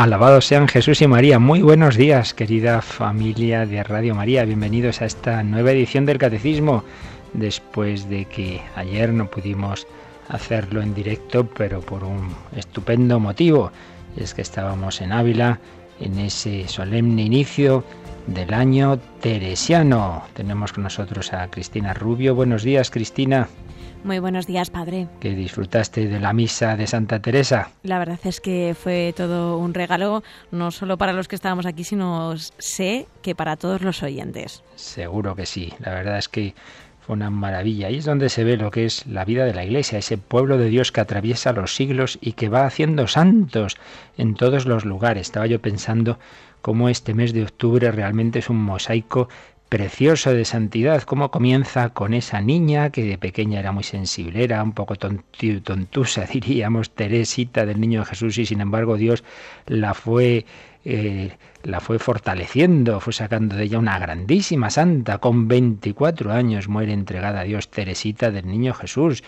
Alabados sean Jesús y María. Muy buenos días, querida familia de Radio María. Bienvenidos a esta nueva edición del Catecismo. Después de que ayer no pudimos hacerlo en directo, pero por un estupendo motivo. Es que estábamos en Ávila en ese solemne inicio del año teresiano. Tenemos con nosotros a Cristina Rubio. Buenos días, Cristina. Muy buenos días, padre. ¿Que disfrutaste de la misa de Santa Teresa? La verdad es que fue todo un regalo, no solo para los que estábamos aquí, sino sé que para todos los oyentes. Seguro que sí. La verdad es que fue una maravilla. Y es donde se ve lo que es la vida de la Iglesia, ese pueblo de Dios que atraviesa los siglos y que va haciendo santos en todos los lugares. Estaba yo pensando cómo este mes de octubre realmente es un mosaico precioso de santidad, cómo comienza con esa niña que de pequeña era muy sensible, era un poco tontusa, diríamos, Teresita del Niño Jesús, y sin embargo Dios la fue, eh, la fue fortaleciendo, fue sacando de ella una grandísima santa, con 24 años muere entregada a Dios Teresita del Niño Jesús.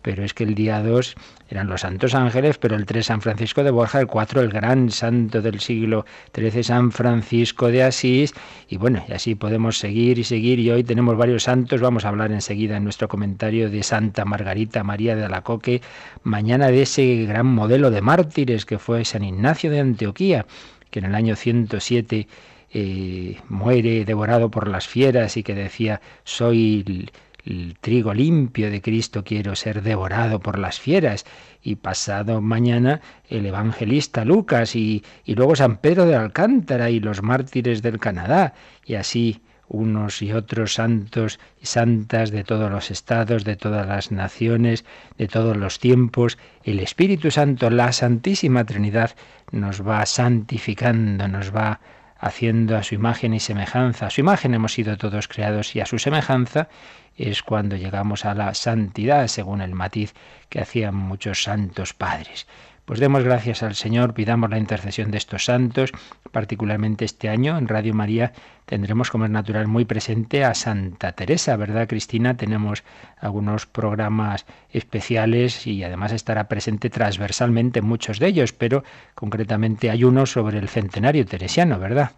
Pero es que el día 2 eran los santos ángeles, pero el 3 San Francisco de Borja, el 4 el gran santo del siglo XIII San Francisco de Asís, y bueno, y así podemos seguir y seguir, y hoy tenemos varios santos, vamos a hablar enseguida en nuestro comentario de Santa Margarita María de Alacoque, mañana de ese gran modelo de mártires que fue San Ignacio de Antioquía, que en el año 107 eh, muere devorado por las fieras y que decía, soy el trigo limpio de Cristo quiero ser devorado por las fieras. Y pasado mañana el evangelista Lucas y, y luego San Pedro de Alcántara y los mártires del Canadá. Y así unos y otros santos y santas de todos los estados, de todas las naciones, de todos los tiempos. El Espíritu Santo, la Santísima Trinidad, nos va santificando, nos va haciendo a su imagen y semejanza. A su imagen hemos sido todos creados y a su semejanza es cuando llegamos a la santidad, según el matiz que hacían muchos santos padres. Pues demos gracias al Señor, pidamos la intercesión de estos santos, particularmente este año en Radio María tendremos como es natural muy presente a Santa Teresa, ¿verdad Cristina? Tenemos algunos programas especiales y además estará presente transversalmente muchos de ellos, pero concretamente hay uno sobre el centenario teresiano, ¿verdad?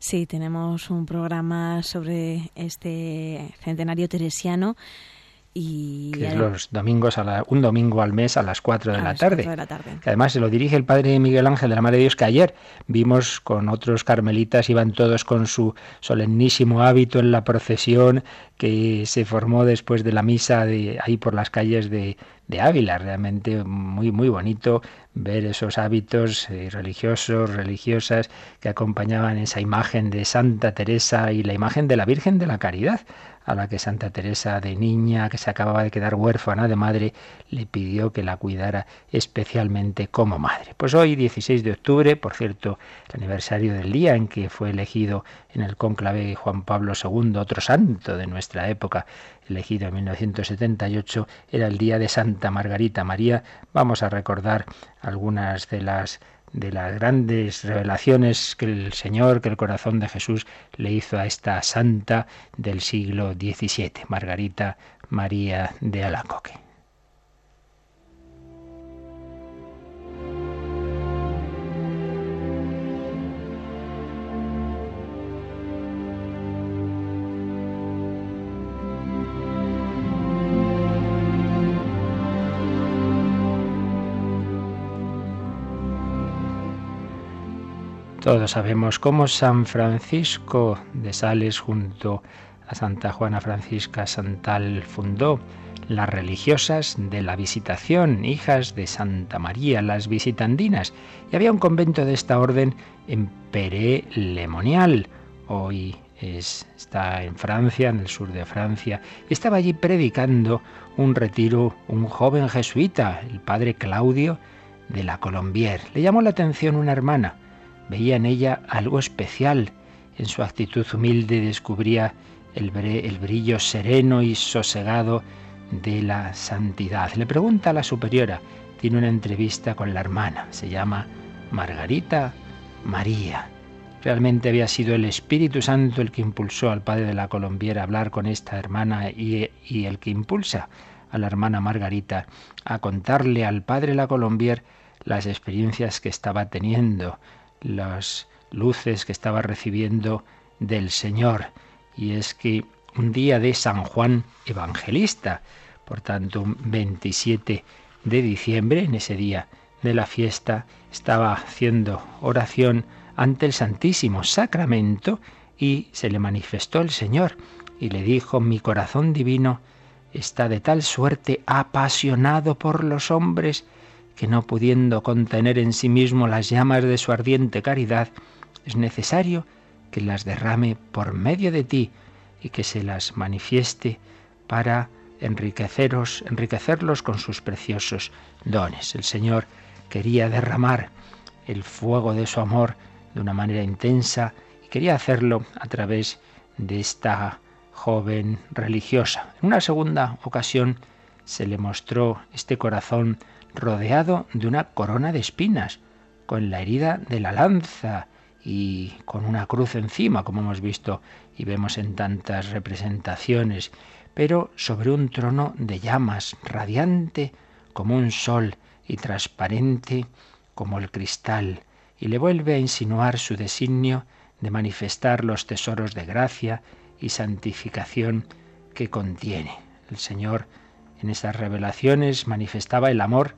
Sí, tenemos un programa sobre este centenario teresiano y que es los domingos a un domingo al mes a las 4 de, a la, las tarde. 4 de la tarde. Que además se lo dirige el padre Miguel Ángel de la Madre de Dios que ayer vimos con otros carmelitas iban todos con su solemnísimo hábito en la procesión que se formó después de la misa de ahí por las calles de, de Ávila, realmente muy muy bonito ver esos hábitos eh, religiosos, religiosas que acompañaban esa imagen de Santa Teresa y la imagen de la Virgen de la Caridad a la que Santa Teresa de niña, que se acababa de quedar huérfana de madre, le pidió que la cuidara especialmente como madre. Pues hoy, 16 de octubre, por cierto, el aniversario del día en que fue elegido en el cónclave Juan Pablo II, otro santo de nuestra época, elegido en 1978, era el día de Santa Margarita María. Vamos a recordar algunas de las de las grandes revelaciones que el Señor, que el corazón de Jesús le hizo a esta santa del siglo XVII, Margarita María de Alacoque. Todos sabemos cómo San Francisco de Sales junto a Santa Juana Francisca Santal fundó las religiosas de la Visitación, hijas de Santa María, las visitandinas, y había un convento de esta orden en Pere Lemonial. Hoy es, está en Francia, en el sur de Francia, y estaba allí predicando un retiro un joven jesuita, el padre Claudio de la Colombier. Le llamó la atención una hermana, veía en ella algo especial. En su actitud humilde descubría el, brillo sereno y sosegado de la santidad. Le pregunta a la superiora, tiene una entrevista con la hermana, se llama Margarita María. Realmente había sido el Espíritu Santo el que impulsó al padre de la colombiera a hablar con esta hermana y, y el que impulsa a la hermana Margarita a contarle al padre la colombier las experiencias que estaba teniendo, las luces que estaba recibiendo del Señor. Y es que un día de San Juan Evangelista, por tanto un 27 de diciembre, en ese día de la fiesta, estaba haciendo oración ante el Santísimo Sacramento y se le manifestó el Señor y le dijo, mi corazón divino está de tal suerte apasionado por los hombres que no pudiendo contener en sí mismo las llamas de su ardiente caridad, es necesario que las derrame por medio de ti y que se las manifieste para enriqueceros, enriquecerlos con sus preciosos dones. El Señor quería derramar el fuego de su amor de una manera intensa y quería hacerlo a través de esta joven religiosa. En una segunda ocasión se le mostró este corazón rodeado de una corona de espinas, con la herida de la lanza y con una cruz encima, como hemos visto y vemos en tantas representaciones, pero sobre un trono de llamas, radiante como un sol y transparente como el cristal, y le vuelve a insinuar su designio de manifestar los tesoros de gracia y santificación que contiene. El Señor en esas revelaciones manifestaba el amor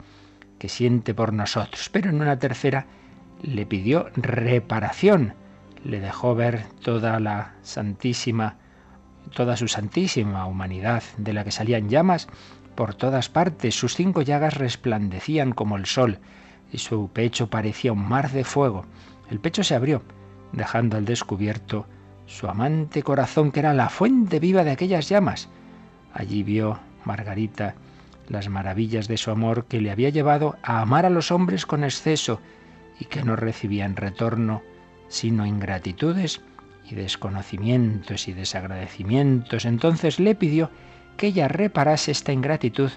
que siente por nosotros, pero en una tercera le pidió reparación, le dejó ver toda la santísima, toda su santísima humanidad de la que salían llamas por todas partes, sus cinco llagas resplandecían como el sol y su pecho parecía un mar de fuego. El pecho se abrió, dejando al descubierto su amante corazón que era la fuente viva de aquellas llamas. Allí vio Margarita las maravillas de su amor que le había llevado a amar a los hombres con exceso y que no recibía en retorno sino ingratitudes y desconocimientos y desagradecimientos. Entonces le pidió que ella reparase esta ingratitud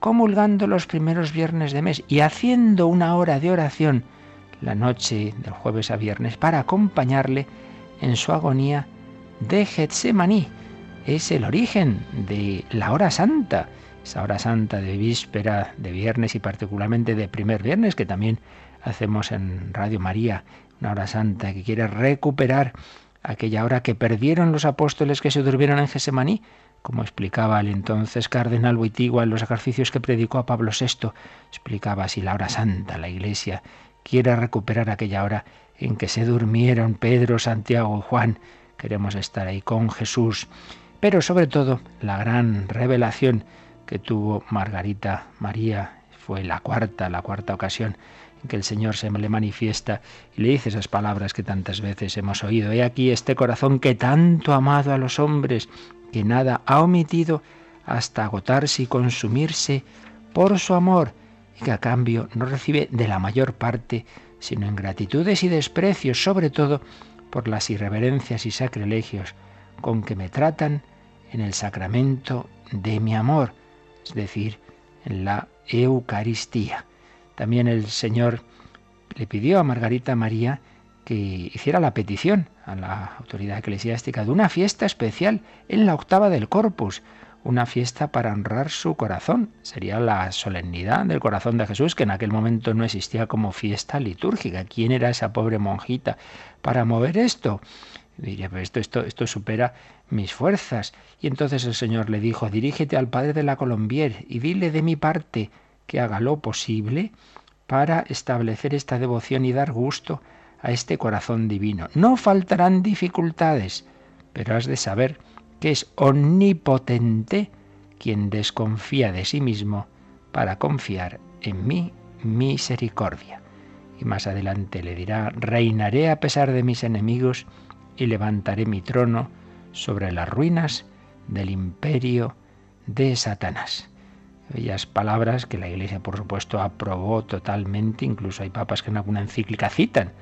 comulgando los primeros viernes de mes y haciendo una hora de oración la noche del jueves a viernes para acompañarle en su agonía de Getsemaní. Es el origen de la hora santa esa hora santa de víspera, de viernes y particularmente de primer viernes, que también hacemos en Radio María, una hora santa que quiere recuperar aquella hora que perdieron los apóstoles que se durmieron en Gesemaní, como explicaba el entonces cardenal Wittigua en los ejercicios que predicó a Pablo VI, explicaba así la hora santa, la Iglesia quiere recuperar aquella hora en que se durmieron Pedro, Santiago y Juan. Queremos estar ahí con Jesús. Pero sobre todo la gran revelación que tuvo Margarita María. Fue la cuarta, la cuarta ocasión en que el Señor se le manifiesta y le dice esas palabras que tantas veces hemos oído. He aquí este corazón que tanto ha amado a los hombres, que nada ha omitido hasta agotarse y consumirse por su amor, y que a cambio no recibe de la mayor parte, sino ingratitudes y desprecios, sobre todo por las irreverencias y sacrilegios con que me tratan en el sacramento de mi amor es decir, en la Eucaristía. También el Señor le pidió a Margarita María que hiciera la petición a la autoridad eclesiástica de una fiesta especial en la octava del Corpus, una fiesta para honrar su corazón. Sería la solemnidad del corazón de Jesús, que en aquel momento no existía como fiesta litúrgica. ¿Quién era esa pobre monjita para mover esto? Diría, pero esto, esto, esto supera mis fuerzas. Y entonces el Señor le dijo, dirígete al padre de la Colombier y dile de mi parte que haga lo posible para establecer esta devoción y dar gusto a este corazón divino. No faltarán dificultades, pero has de saber que es omnipotente quien desconfía de sí mismo para confiar en mi misericordia. Y más adelante le dirá, reinaré a pesar de mis enemigos y levantaré mi trono sobre las ruinas del imperio de Satanás. Bellas palabras que la Iglesia, por supuesto, aprobó totalmente. Incluso hay papas que en alguna encíclica citan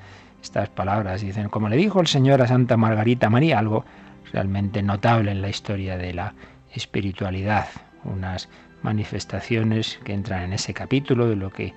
estas palabras. Dicen, como le dijo el Señor a Santa Margarita María, algo realmente notable en la historia de la espiritualidad, unas manifestaciones que entran en ese capítulo de lo que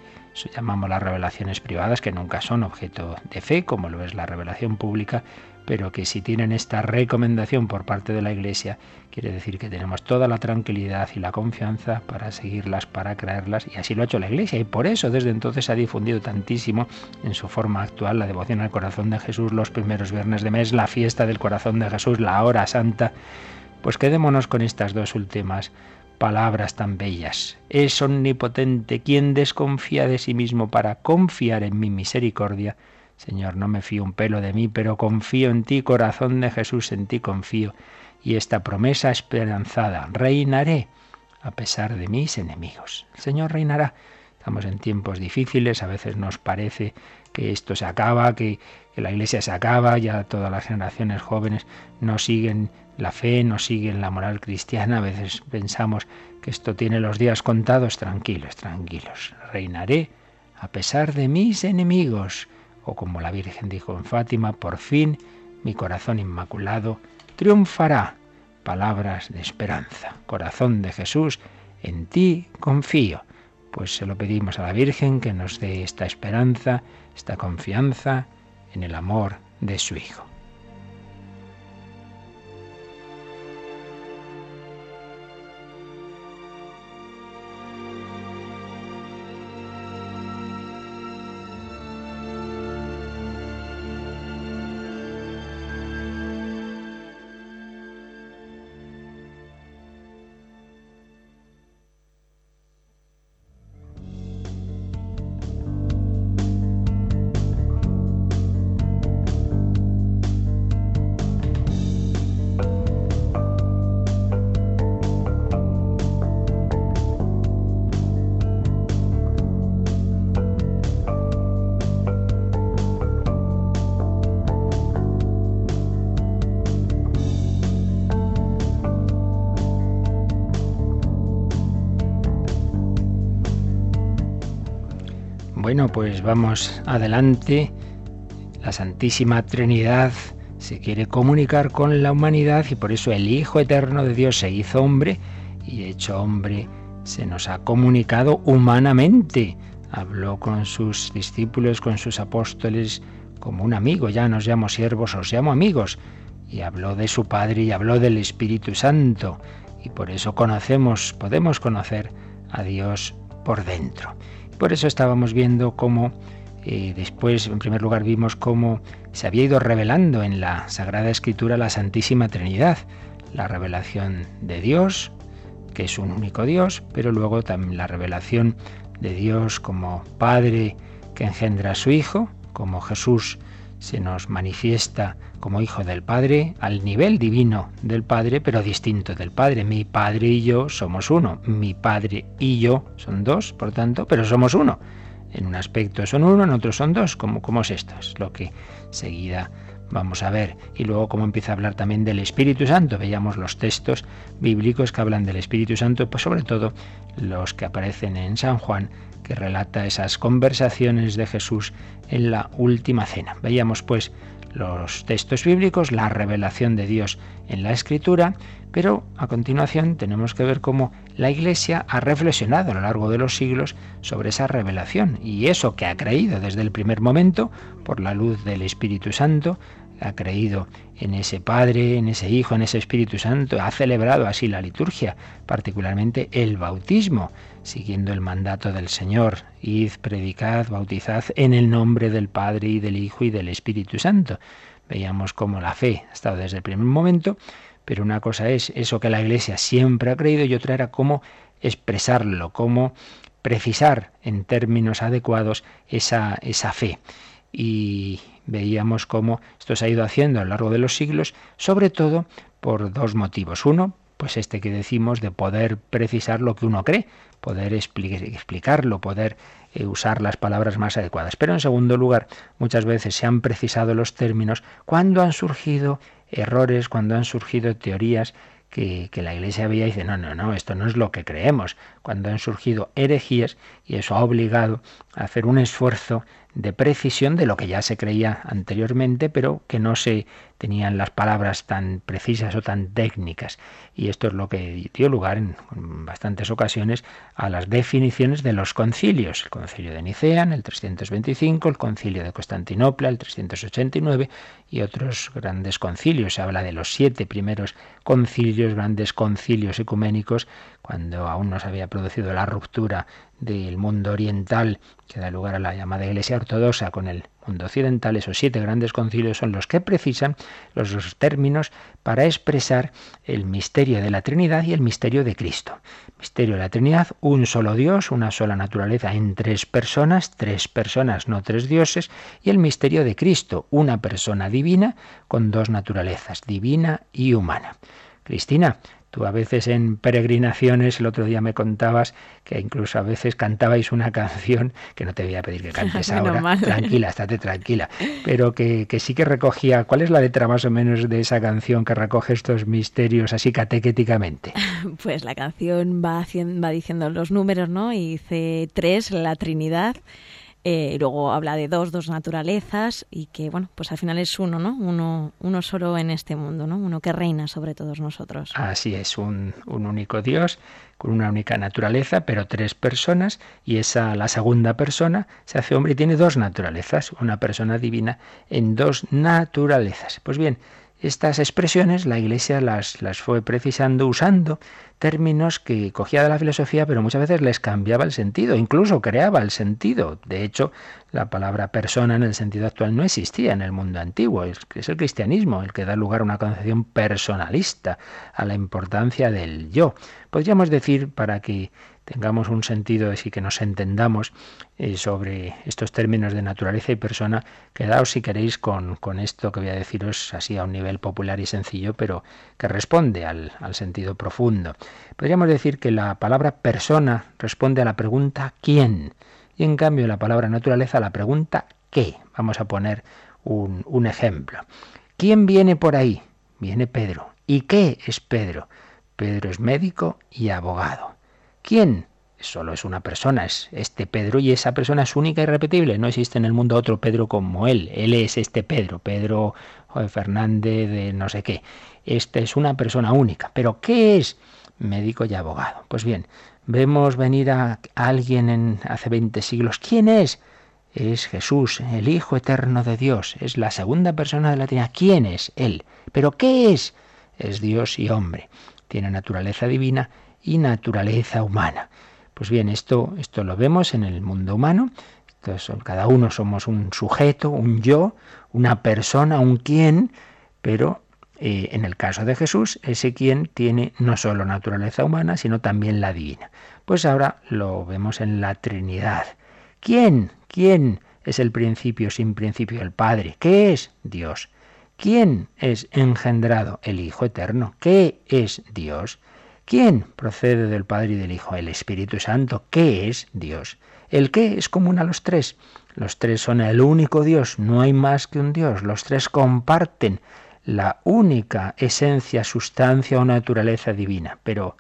llamamos las revelaciones privadas, que nunca son objeto de fe, como lo es la revelación pública, pero que si tienen esta recomendación por parte de la Iglesia, quiere decir que tenemos toda la tranquilidad y la confianza para seguirlas, para creerlas, y así lo ha hecho la Iglesia, y por eso desde entonces ha difundido tantísimo en su forma actual la devoción al corazón de Jesús los primeros viernes de mes, la fiesta del corazón de Jesús, la hora santa. Pues quedémonos con estas dos últimas palabras tan bellas. Es omnipotente quien desconfía de sí mismo para confiar en mi misericordia. Señor, no me fío un pelo de mí, pero confío en ti, corazón de Jesús, en ti confío. Y esta promesa esperanzada, reinaré a pesar de mis enemigos. El Señor reinará. Estamos en tiempos difíciles, a veces nos parece que esto se acaba, que, que la iglesia se acaba, ya todas las generaciones jóvenes no siguen la fe, no siguen la moral cristiana. A veces pensamos que esto tiene los días contados. Tranquilos, tranquilos. Reinaré a pesar de mis enemigos. O como la Virgen dijo en Fátima, por fin mi corazón inmaculado triunfará. Palabras de esperanza. Corazón de Jesús, en ti confío. Pues se lo pedimos a la Virgen que nos dé esta esperanza, esta confianza en el amor de su Hijo. Bueno, pues vamos adelante. La Santísima Trinidad se quiere comunicar con la humanidad y por eso el Hijo Eterno de Dios se hizo hombre y hecho hombre se nos ha comunicado humanamente. Habló con sus discípulos, con sus apóstoles, como un amigo. Ya nos llamo siervos, os llamo amigos. Y habló de su Padre y habló del Espíritu Santo. Y por eso conocemos, podemos conocer a Dios por dentro. Por eso estábamos viendo cómo eh, después, en primer lugar, vimos cómo se había ido revelando en la Sagrada Escritura la Santísima Trinidad, la revelación de Dios, que es un único Dios, pero luego también la revelación de Dios como Padre que engendra a su Hijo, como Jesús se nos manifiesta como hijo del Padre al nivel divino del Padre, pero distinto del Padre. Mi Padre y yo somos uno. Mi Padre y yo son dos, por tanto, pero somos uno. En un aspecto son uno, en otro son dos. ¿Cómo, cómo es esto? Es lo que seguida vamos a ver. Y luego cómo empieza a hablar también del Espíritu Santo. Veíamos los textos bíblicos que hablan del Espíritu Santo, pues sobre todo los que aparecen en San Juan, que relata esas conversaciones de Jesús en la última cena. Veíamos pues los textos bíblicos, la revelación de Dios en la Escritura, pero a continuación tenemos que ver cómo la Iglesia ha reflexionado a lo largo de los siglos sobre esa revelación y eso que ha creído desde el primer momento por la luz del Espíritu Santo, ha creído en ese Padre, en ese Hijo, en ese Espíritu Santo, ha celebrado así la liturgia, particularmente el bautismo, siguiendo el mandato del Señor, id, predicad, bautizad en el nombre del Padre y del Hijo y del Espíritu Santo. Veíamos cómo la fe ha estado desde el primer momento, pero una cosa es eso que la Iglesia siempre ha creído y otra era cómo expresarlo, cómo precisar en términos adecuados esa, esa fe. Y veíamos cómo esto se ha ido haciendo a lo largo de los siglos, sobre todo por dos motivos. Uno, pues este que decimos de poder precisar lo que uno cree, poder explicarlo, poder eh, usar las palabras más adecuadas. Pero en segundo lugar, muchas veces se han precisado los términos cuando han surgido errores, cuando han surgido teorías que, que, la Iglesia veía y dice, no, no, no, esto no es lo que creemos. Cuando han surgido herejías y eso ha obligado a hacer un esfuerzo de precisión de lo que ya se creía anteriormente, pero que no se tenían las palabras tan precisas o tan técnicas. Y esto es lo que dio lugar en, bastantes ocasiones a las definiciones de los concilios. El concilio de Nicea en el 325, el concilio de Constantinopla el 389 y otros grandes concilios. Se habla de los siete primeros concilios, grandes concilios ecuménicos, cuando aún no se había producido la ruptura del mundo oriental que da lugar a la llamada Iglesia Ortodoxa con el mundo occidental, esos siete grandes concilios son los que precisan los términos para expresar el misterio de la Trinidad y el misterio de Cristo. Misterio de la Trinidad, un solo Dios, una sola naturaleza en tres personas, tres personas, no tres dioses, y el misterio de Cristo, una persona divina con dos naturalezas, divina y humana. Cristina, Tú a veces en peregrinaciones, el otro día me contabas que incluso a veces cantabais una canción, que no te voy a pedir que cantes ahora, tranquila, estate tranquila, pero que, que, sí que recogía, ¿cuál es la letra más o menos de esa canción que recoge estos misterios así catequéticamente? Pues la canción va, haciendo, va diciendo los números, ¿no? Y dice tres, la Trinidad. Eh, luego habla de dos, dos naturalezas y que, bueno, pues al final es uno, ¿no? Uno, uno solo en este mundo, ¿no? Uno que reina sobre todos nosotros. Así es, un, un único Dios con una única naturaleza, pero tres personas y esa, la segunda persona, se hace hombre y tiene dos naturalezas, una persona divina en dos naturalezas. Pues bien, estas expresiones la Iglesia las, las fue precisando usando términos que cogía de la filosofía, pero muchas veces les cambiaba el sentido, incluso creaba el sentido. De hecho, la palabra persona en el sentido actual no existía en el mundo antiguo, es, el cristianismo el que da lugar a una concepción personalista, a la importancia del yo. Podríamos decir, para que tengamos un sentido así que nos entendamos eh, sobre estos términos de naturaleza y persona, quedaos si queréis con, esto que voy a deciros así a un nivel popular y sencillo, pero que responde al, sentido profundo. Podríamos decir que la palabra persona responde a la pregunta ¿quién? Y en cambio la palabra naturaleza a la pregunta ¿qué? Vamos a poner un ejemplo. ¿Quién viene por ahí? Viene Pedro. ¿Y qué es Pedro? Pedro es médico y abogado. ¿Quién? Solo es una persona, es este Pedro y esa persona es única y repetible. No existe en el mundo otro Pedro como él. Él es este Pedro, Pedro Fernández de no sé qué. Este es una persona única. Pero ¿qué es? Médico y abogado. Pues bien, vemos venir a alguien en hace 20 siglos. ¿Quién es? Es Jesús, el Hijo eterno de Dios. Es la segunda persona de la Trinidad. ¿Quién es? Él. ¿Pero qué es? Es Dios y hombre. Tiene naturaleza divina y naturaleza humana. Pues bien, esto, esto lo vemos en el mundo humano. cada uno somos un sujeto, un yo, una persona, un quién, pero eh, en el caso de Jesús, ese quién tiene no solo naturaleza humana, sino también la divina. Pues ahora lo vemos en la Trinidad. ¿Quién? ¿Quién es el principio sin principio? El Padre. ¿Qué es? Dios. ¿Quién es engendrado? El Hijo Eterno. ¿Qué es Dios? ¿Quién procede del Padre y del Hijo? El Espíritu Santo. ¿Qué es Dios? El qué es común a los tres. Los tres son el único Dios, no hay más que un Dios. Los tres comparten la única esencia, sustancia o naturaleza divina, pero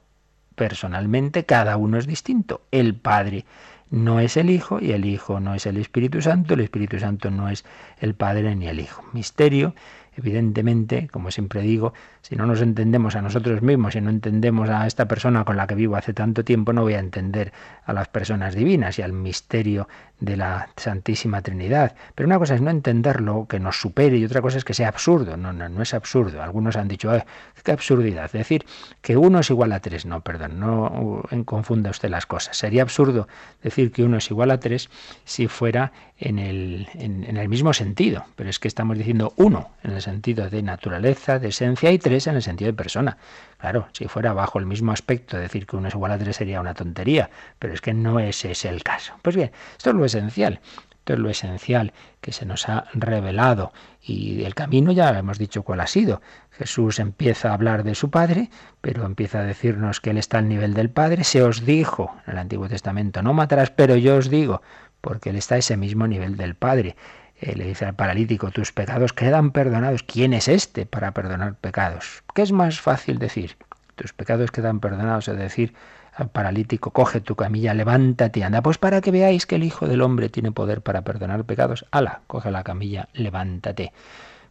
personalmente cada uno es distinto. El Padre no es el Hijo y el Hijo no es el Espíritu Santo, el Espíritu Santo no es el Padre ni el Hijo. Misterio Evidentemente, como siempre digo, si no nos entendemos a nosotros mismos, si no entendemos a esta persona con la que vivo hace tanto tiempo, no voy a entender a las personas divinas y al misterio de la Santísima Trinidad. Pero una cosa es no entenderlo, que nos supere, y otra cosa es que sea absurdo. No, no, no es absurdo. Algunos han dicho, eh, qué absurdidad. Es decir, que uno es igual a tres. No, perdón, no confunda usted las cosas. Sería absurdo decir que uno es igual a tres si fuera en el, en, el mismo sentido. Pero es que estamos diciendo uno en el sentido de naturaleza, de esencia, y tres en el sentido de persona. Claro, si fuera bajo el mismo aspecto, decir que uno es igual a tres sería una tontería, pero es que no es ese el caso. Pues bien, esto es lo esencial. Esto es lo esencial que se nos ha revelado y el camino ya hemos dicho cuál ha sido. Jesús empieza a hablar de su Padre, pero empieza a decirnos que Él está al nivel del Padre. Se os dijo en el Antiguo Testamento, no matarás, pero yo os digo, porque Él está a ese mismo nivel del Padre. Eh, le dice al paralítico, tus pecados quedan perdonados. ¿Quién es este para perdonar pecados? ¿Qué es más fácil decir? Tus pecados quedan perdonados, es decir, al paralítico, coge tu camilla, levántate anda. Pues para que veáis que el Hijo del Hombre tiene poder para perdonar pecados, ala, coge la camilla, levántate.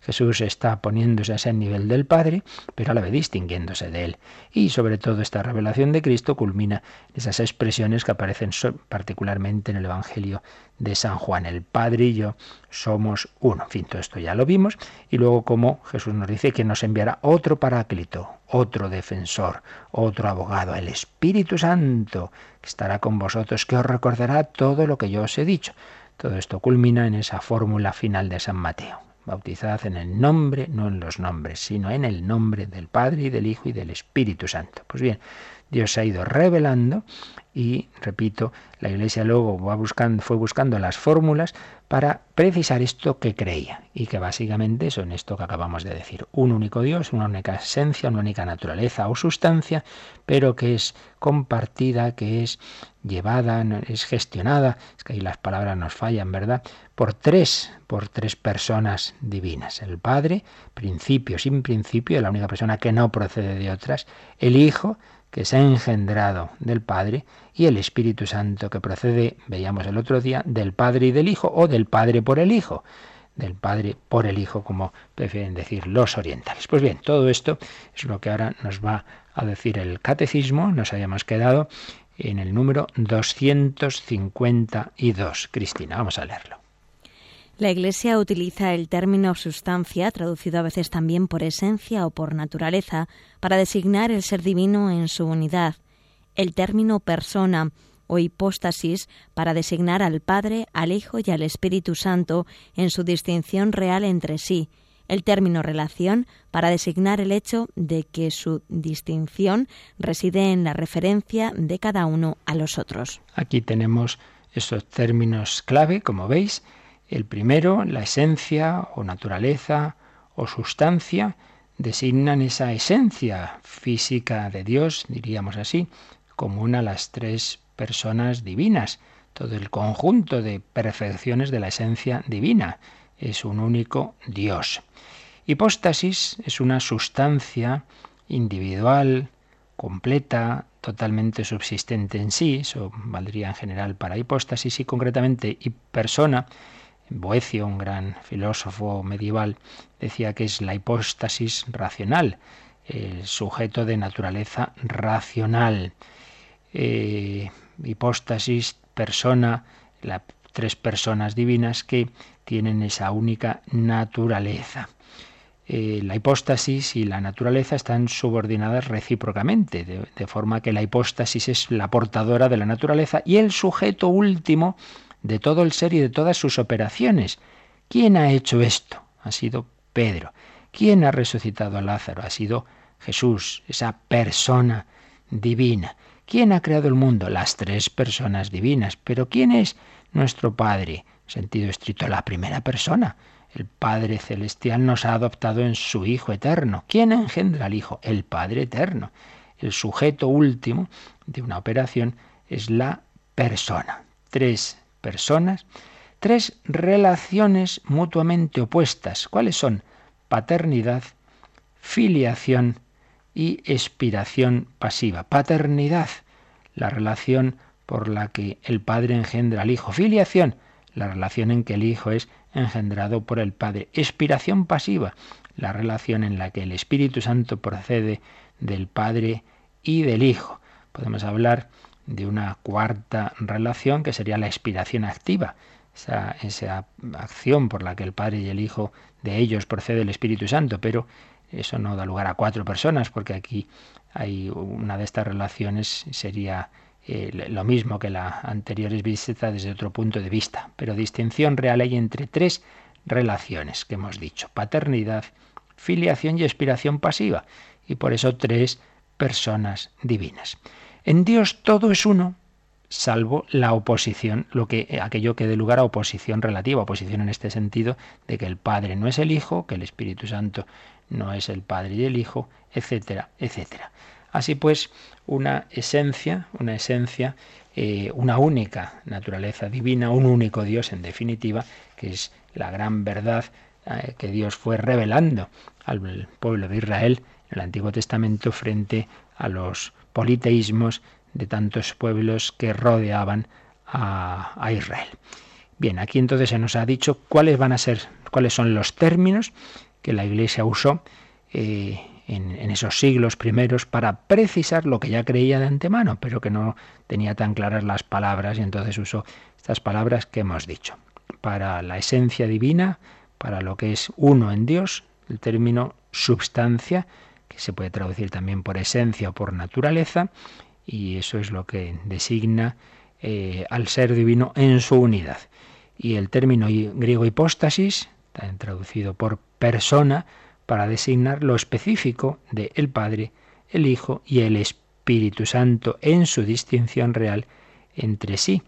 Jesús está poniéndose a ese nivel del Padre, pero a la vez distinguiéndose de él. Y sobre todo esta revelación de Cristo culmina en esas expresiones que aparecen particularmente en el Evangelio de San Juan. El Padre y yo somos uno. En fin, todo esto ya lo vimos. Y luego como Jesús nos dice que nos enviará otro paráclito, otro defensor, otro abogado, el Espíritu Santo, que estará con vosotros, que os recordará todo lo que yo os he dicho. Todo esto culmina en esa fórmula final de San Mateo. Bautizad en el nombre, no en los nombres, sino en el nombre del Padre y del Hijo y del Espíritu Santo. Pues bien, Dios se ha ido revelando y, repito, la Iglesia luego va buscando, fue buscando las fórmulas para precisar esto que creía y que básicamente son esto que acabamos de decir. Un único Dios, una única esencia, una única naturaleza o sustancia, pero que es compartida, que es llevada, es gestionada, es que ahí las palabras nos fallan, ¿verdad? Por tres, por tres personas divinas. El Padre, principio sin principio, la única persona que no procede de otras. El Hijo, que se ha engendrado del Padre, y el Espíritu Santo, que procede, veíamos el otro día, del Padre y del Hijo, o del Padre por el Hijo del Padre por el Hijo, como prefieren decir los orientales. Pues bien, todo esto es lo que ahora nos va a decir el catecismo. Nos habíamos quedado en el número 252. Cristina, vamos a leerlo. La Iglesia utiliza el término sustancia, traducido a veces también por esencia o por naturaleza, para designar el ser divino en su unidad. El término persona o hipóstasis para designar al Padre, al Hijo y al Espíritu Santo en su distinción real entre sí, el término relación para designar el hecho de que su distinción reside en la referencia de cada uno a los otros. Aquí tenemos esos términos clave, como veis, el primero, la esencia o naturaleza o sustancia, designan esa esencia física de Dios, diríamos así, como una de las tres personas divinas, todo el conjunto de perfecciones de la esencia divina. Es un único Dios. Hipóstasis es una sustancia individual, completa, totalmente subsistente en sí, eso valdría en general para hipóstasis y concretamente y persona Boecio, un gran filósofo medieval, decía que es la hipóstasis racional, el sujeto de naturaleza racional. Eh, hipóstasis, persona, las tres personas divinas que tienen esa única naturaleza. Eh, la hipóstasis y la naturaleza están subordinadas recíprocamente, de forma que la hipóstasis es la portadora de la naturaleza y el sujeto último de todo el ser y de todas sus operaciones. ¿Quién ha hecho esto? Ha sido Pedro. ¿Quién ha resucitado a Lázaro? Ha sido Jesús, esa persona divina. ¿Quién ha creado el mundo? Las tres personas divinas. Pero ¿quién es nuestro Padre? En sentido estricto, la primera persona. El Padre Celestial nos ha adoptado en su Hijo eterno. ¿Quién engendra al Hijo? El Padre eterno. El sujeto último de una operación es la persona. Tres personas, tres relaciones mutuamente opuestas. ¿Cuáles son? Paternidad, filiación y expiración pasiva. Paternidad, la relación por la que el Padre engendra al Hijo. Filiación, la relación en que el Hijo es engendrado por el Padre. Expiración pasiva, la relación en la que el Espíritu Santo procede del Padre y del Hijo. Podemos hablar de una cuarta relación que sería la expiración activa, esa, esa, acción por la que el Padre y el Hijo de ellos procede el Espíritu Santo, pero eso no da lugar a cuatro personas, porque aquí hay una de estas relaciones sería eh, lo mismo que la anterior es vista desde otro punto de vista, pero distinción real hay entre tres relaciones que hemos dicho, paternidad, filiación y expiración pasiva, y por eso tres personas divinas. En Dios todo es uno, salvo la oposición, lo que aquello que dé lugar a oposición relativa, oposición en este sentido de que el Padre no es el Hijo, que el Espíritu Santo no es el Padre y el Hijo, etcétera, etcétera. Así pues, una esencia, una esencia, eh, una única naturaleza divina, un único Dios en definitiva, que es la gran verdad eh, que Dios fue revelando al pueblo de Israel en el Antiguo Testamento frente a los politeísmos de tantos pueblos que rodeaban a, a, Israel. Bien, aquí entonces se nos ha dicho cuáles van a ser, cuáles son los términos que la Iglesia usó eh, en, en, esos siglos primeros para precisar lo que ya creía de antemano, pero que no tenía tan claras las palabras y entonces usó estas palabras que hemos dicho. Para la esencia divina, para lo que es uno en Dios, el término substancia, se puede traducir también por esencia o por naturaleza, y eso es lo que designa eh, al ser divino en su unidad. Y el término griego hipóstasis, traducido por persona, para designar lo específico de el Padre, el Hijo y el Espíritu Santo en su distinción real entre sí,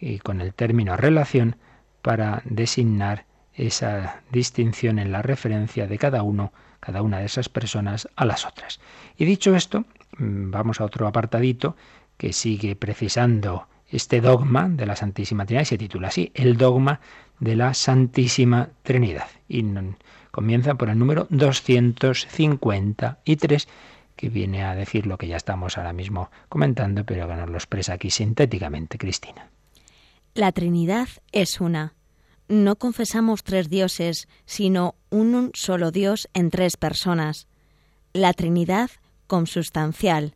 y con el término relación para designar esa distinción en la referencia de cada uno, cada una de esas personas a las otras. Y dicho esto, mm, vamos a otro apartadito que sigue precisando este dogma de la Santísima Trinidad y se titula así, el dogma de la Santísima Trinidad. Y comienza por el número 253 que viene a decir lo que ya estamos ahora mismo comentando, pero que nos lo expresa aquí sintéticamente Cristina. La Trinidad es una no confesamos tres dioses, sino un solo Dios en tres personas. La Trinidad consubstancial.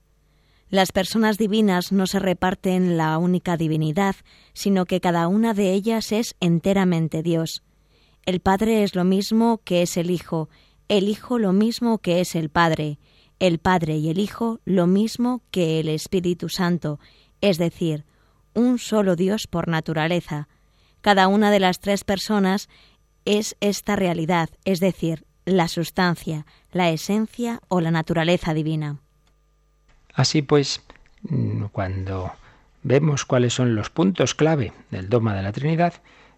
Las personas divinas no se reparten la única divinidad, sino que cada una de ellas es enteramente Dios. El Padre es lo mismo que es el Hijo, el Hijo lo mismo que es el Padre, el Padre y el Hijo lo mismo que el Espíritu Santo, es decir, un solo Dios por naturaleza, cada una de las tres personas es esta realidad, es decir, la sustancia, la esencia o la naturaleza divina. Así pues, cuando vemos cuáles son los puntos clave del dogma de la Trinidad,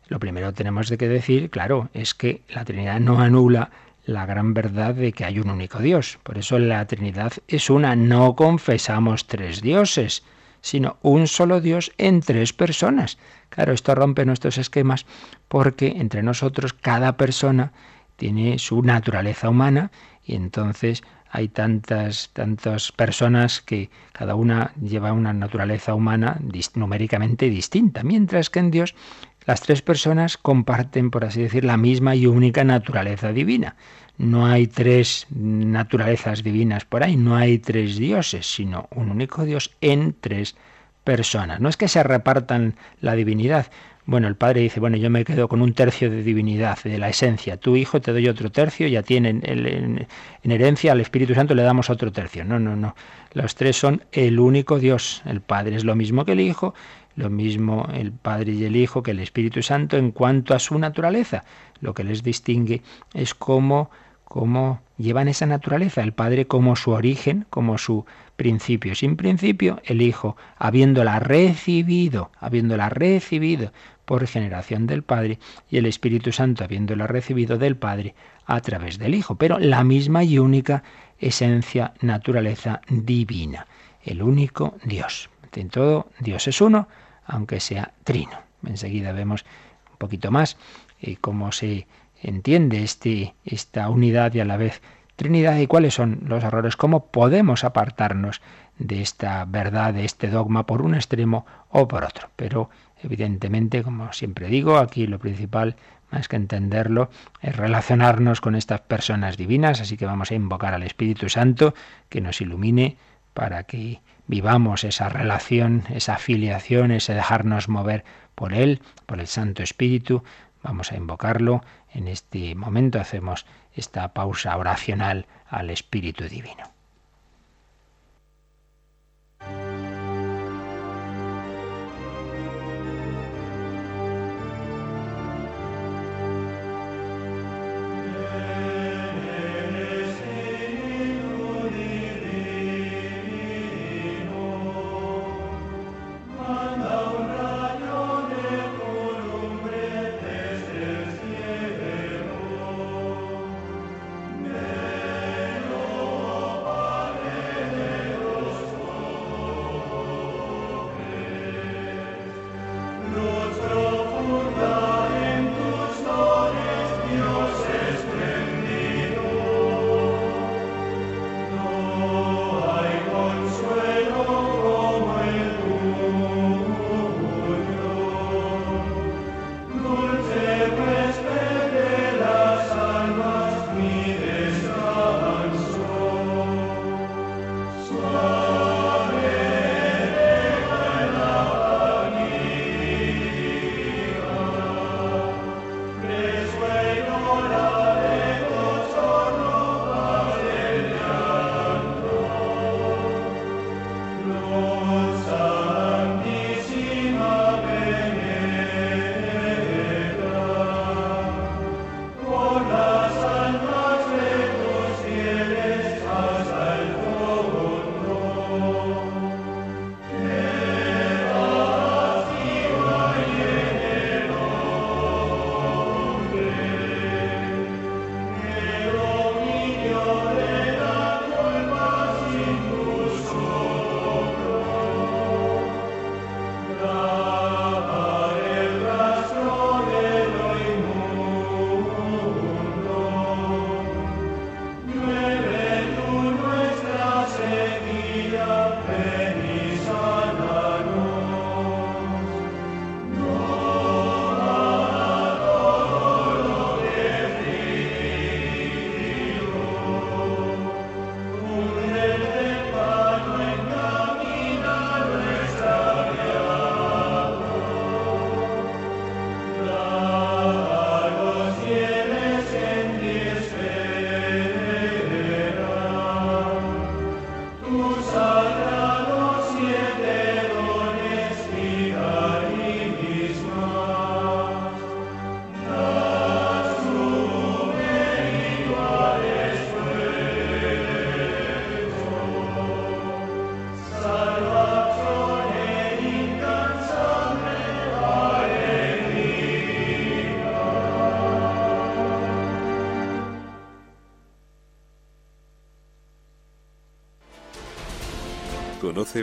lo primero tenemos que decir, claro, es que la Trinidad no anula la gran verdad de que hay un único Dios. Por eso la Trinidad es una, no confesamos tres dioses sino un solo Dios en tres personas. Claro, esto rompe nuestros esquemas porque entre nosotros cada persona tiene su naturaleza humana y entonces hay tantas, tantas personas que cada una lleva una naturaleza humana numéricamente distinta, mientras que en Dios las tres personas comparten, por así decir, la misma y única naturaleza divina. No hay tres naturalezas divinas por ahí, no hay tres dioses, sino un único Dios en tres personas. No es que se repartan la divinidad. Bueno, el padre dice, bueno, yo me quedo con un tercio de divinidad, de la esencia. Tu hijo te doy otro tercio, ya tienen en, en herencia al Espíritu Santo le damos otro tercio. No, no, no. Los tres son el único Dios. El Padre es lo mismo que el Hijo, lo mismo el Padre y el Hijo que el Espíritu Santo en cuanto a su naturaleza. Lo que les distingue es cómo cómo llevan esa naturaleza, el Padre como su origen, como su principio. Sin principio, el Hijo, habiéndola recibido, habiéndola recibido por generación del Padre, y el Espíritu Santo, habiéndola recibido del Padre a través del Hijo, pero la misma y única esencia, naturaleza divina, el único Dios. En todo, Dios es uno, aunque sea trino. Enseguida vemos un poquito más eh, cómo se entiende este, esta unidad y a la vez Trinidad y cuáles son los errores, cómo podemos apartarnos de esta verdad, de este dogma por un extremo o por otro. Pero evidentemente, como siempre digo, aquí lo principal, más que entenderlo, es relacionarnos con estas personas divinas, así que vamos a invocar al Espíritu Santo que nos ilumine para que vivamos esa relación, esa afiliación, ese dejarnos mover por Él, por el Santo Espíritu. Vamos a invocarlo en este momento hacemos esta pausa oracional al Espíritu Divino.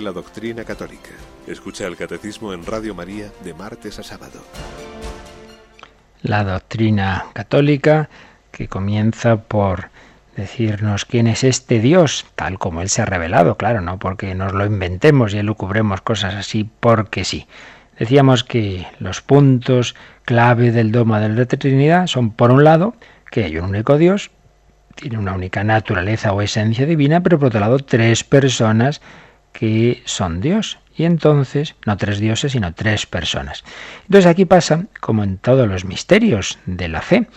La doctrina católica. Escucha el catecismo en Radio María de martes a sábado. La doctrina católica que comienza por decirnos quién es este Dios, tal como Él se ha revelado, claro, no porque nos lo inventemos y elucubremos cosas así porque sí. Decíamos que los puntos clave del dogma de la Trinidad son, por un lado, que hay un único Dios, tiene una única naturaleza o esencia divina, pero por otro lado, tres personas que son Dios. Y entonces, no tres dioses, sino tres personas. Entonces aquí pasa, como en todos los misterios de la fe,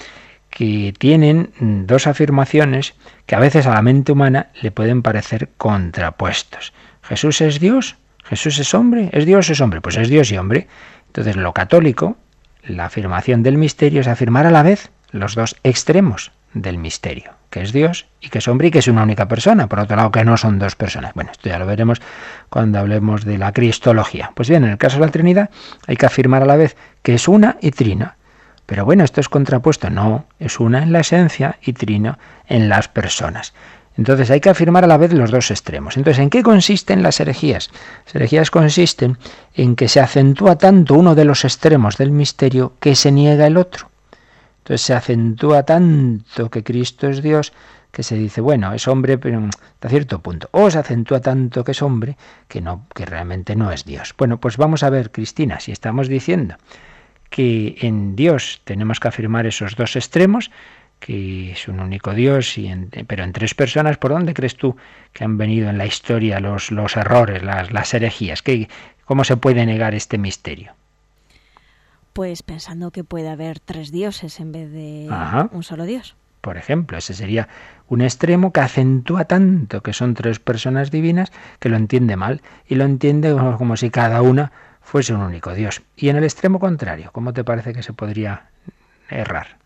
que tienen dos afirmaciones que a veces a la mente humana le pueden parecer contrapuestos. Jesús es Dios, Jesús es hombre, es Dios, es hombre, pues es Dios y hombre. Entonces lo católico, la afirmación del misterio es afirmar a la vez los dos extremos del misterio, que es Dios y que es hombre y que es una única persona, por otro lado que no son dos personas. Bueno, esto ya lo veremos cuando hablemos de la cristología. Pues bien, en el caso de la Trinidad hay que afirmar a la vez que es una y trina. Pero bueno, esto es contrapuesto. No, es una en la esencia y trino en las personas. Entonces hay que afirmar a la vez los dos extremos. Entonces, ¿en qué consisten las herejías? Las herejías consisten en que se acentúa tanto uno de los extremos del misterio que se niega el otro. Entonces se acentúa tanto que Cristo es Dios que se dice, bueno, es hombre, pero hasta cierto punto. O se acentúa tanto que es hombre que no, que realmente no es Dios. Bueno, pues vamos a ver, Cristina, si estamos diciendo que en Dios tenemos que afirmar esos dos extremos, que es un único Dios, y pero en tres personas, ¿por dónde crees tú que han venido en la historia los, los errores, las, las herejías? ¿Qué, ¿Cómo se puede negar este misterio? Pues pensando que puede haber tres dioses en vez de un solo Dios. Por ejemplo, ese sería un extremo que acentúa tanto que son tres personas divinas que lo entiende mal y lo entiende como si cada una fuese un único Dios. Y en el extremo contrario, ¿cómo te parece que se podría errar?